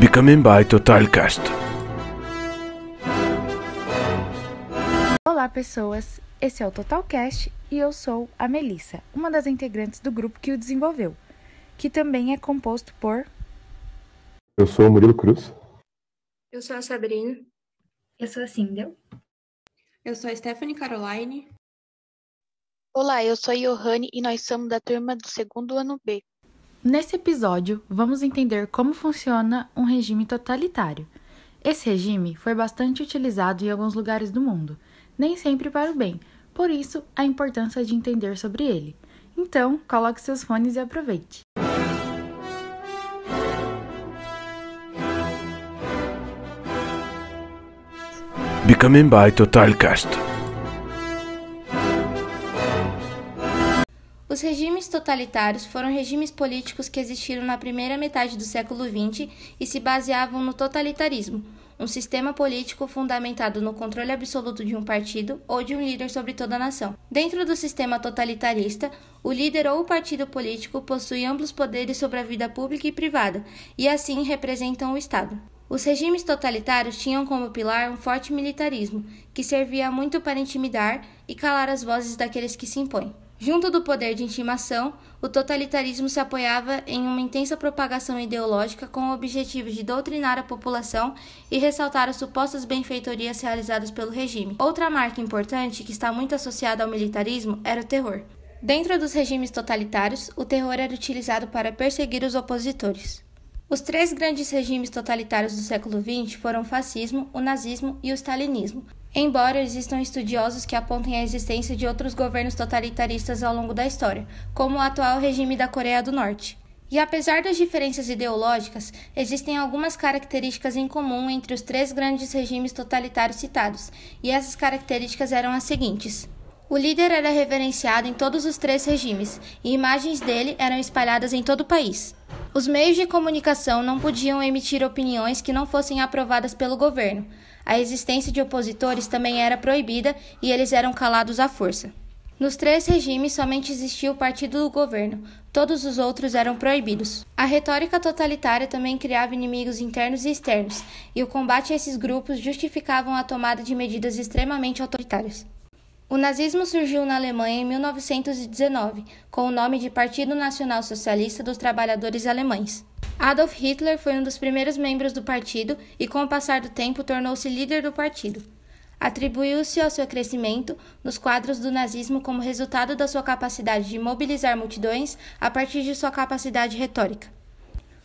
Becoming by Totalcast. Olá, pessoas! Esse é o Totalcast e eu sou a Melissa, uma das integrantes do grupo que o desenvolveu, que também é composto por. Eu sou o Murilo Cruz. Eu sou a Sabrina. Eu sou a Cindel. Eu sou a Stephanie Caroline. Olá, eu sou a Johanne e nós somos da turma do segundo ano B. Nesse episódio, vamos entender como funciona um regime totalitário. Esse regime foi bastante utilizado em alguns lugares do mundo, nem sempre para o bem, por isso a importância de entender sobre ele. Então, coloque seus fones e aproveite. Becoming by Totalcast. Os regimes totalitários foram regimes políticos que existiram na primeira metade do século XX e se baseavam no totalitarismo, um sistema político fundamentado no controle absoluto de um partido ou de um líder sobre toda a nação. Dentro do sistema totalitarista, o líder ou o partido político possui amplos poderes sobre a vida pública e privada, e assim representam o Estado. Os regimes totalitários tinham como pilar um forte militarismo, que servia muito para intimidar e calar as vozes daqueles que se impõem. Junto do poder de intimação, o totalitarismo se apoiava em uma intensa propagação ideológica com o objetivo de doutrinar a população e ressaltar as supostas benfeitorias realizadas pelo regime. Outra marca importante que está muito associada ao militarismo era o terror. Dentro dos regimes totalitários, o terror era utilizado para perseguir os opositores. Os três grandes regimes totalitários do século XX foram o fascismo, o nazismo e o stalinismo, embora existam estudiosos que apontem a existência de outros governos totalitaristas ao longo da história, como o atual regime da Coreia do Norte. E apesar das diferenças ideológicas, existem algumas características em comum entre os três grandes regimes totalitários citados, e essas características eram as seguintes. O líder era reverenciado em todos os três regimes, e imagens dele eram espalhadas em todo o país. Os meios de comunicação não podiam emitir opiniões que não fossem aprovadas pelo governo. A existência de opositores também era proibida e eles eram calados à força. Nos três regimes somente existia o partido do governo, todos os outros eram proibidos. A retórica totalitária também criava inimigos internos e externos, e o combate a esses grupos justificavam a tomada de medidas extremamente autoritárias. O nazismo surgiu na Alemanha em 1919, com o nome de Partido Nacional Socialista dos Trabalhadores Alemães. Adolf Hitler foi um dos primeiros membros do partido e, com o passar do tempo, tornou-se líder do partido. Atribuiu-se ao seu crescimento nos quadros do nazismo como resultado da sua capacidade de mobilizar multidões a partir de sua capacidade retórica.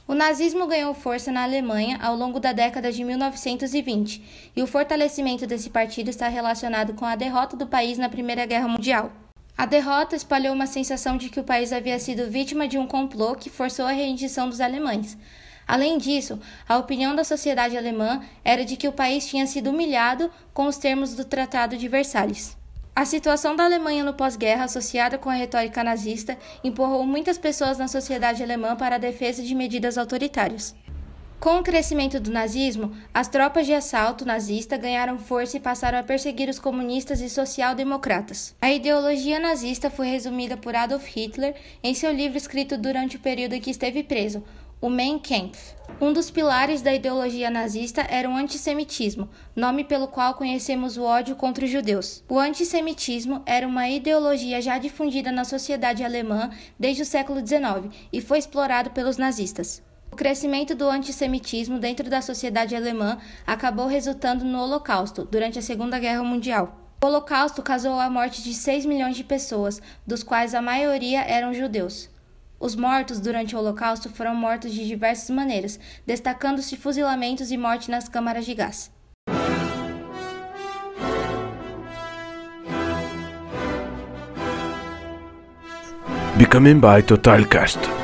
O nazismo ganhou força na Alemanha ao longo da década de 1920, e o fortalecimento desse partido está relacionado com a derrota do país na Primeira Guerra Mundial. A derrota espalhou uma sensação de que o país havia sido vítima de um complô que forçou a rendição dos alemães. Além disso, a opinião da sociedade alemã era de que o país tinha sido humilhado com os termos do Tratado de Versalhes. A situação da Alemanha no pós-guerra, associada com a retórica nazista, empurrou muitas pessoas na sociedade alemã para a defesa de medidas autoritárias. Com o crescimento do nazismo, as tropas de assalto nazista ganharam força e passaram a perseguir os comunistas e social-democratas. A ideologia nazista foi resumida por Adolf Hitler em seu livro escrito durante o período em que esteve preso, o Mein Kampf. Um dos pilares da ideologia nazista era o antissemitismo, nome pelo qual conhecemos o ódio contra os judeus. O antissemitismo era uma ideologia já difundida na sociedade alemã desde o século XIX e foi explorado pelos nazistas. O crescimento do antissemitismo dentro da sociedade alemã acabou resultando no Holocausto, durante a Segunda Guerra Mundial. O Holocausto causou a morte de 6 milhões de pessoas, dos quais a maioria eram judeus. Os mortos durante o Holocausto foram mortos de diversas maneiras, destacando-se fuzilamentos e morte nas câmaras de gás. Becoming by Totalcast.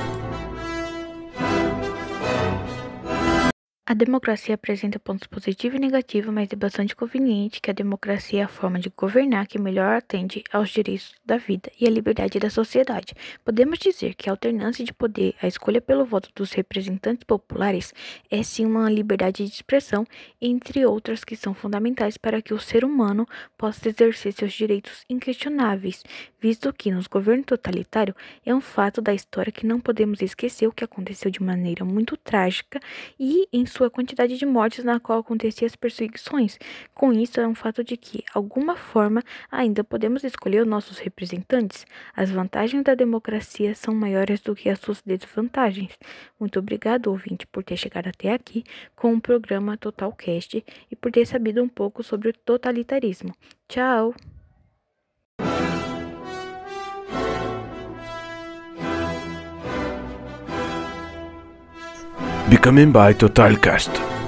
A democracia apresenta pontos positivos e negativos, mas é bastante conveniente que a democracia é a forma de governar que melhor atende aos direitos da vida e à liberdade da sociedade. Podemos dizer que a alternância de poder, a escolha pelo voto dos representantes populares, é sim uma liberdade de expressão, entre outras que são fundamentais para que o ser humano possa exercer seus direitos inquestionáveis, visto que nos governos totalitários é um fato da história que não podemos esquecer o que aconteceu de maneira muito trágica e em quantidade de mortes na qual aconteciam as perseguições. Com isso, é um fato de que, alguma forma, ainda podemos escolher os nossos representantes. As vantagens da democracia são maiores do que as suas desvantagens. Muito obrigado, ouvinte, por ter chegado até aqui com o programa Totalcast e por ter sabido um pouco sobre o totalitarismo. Tchau! Becoming by Totalcast.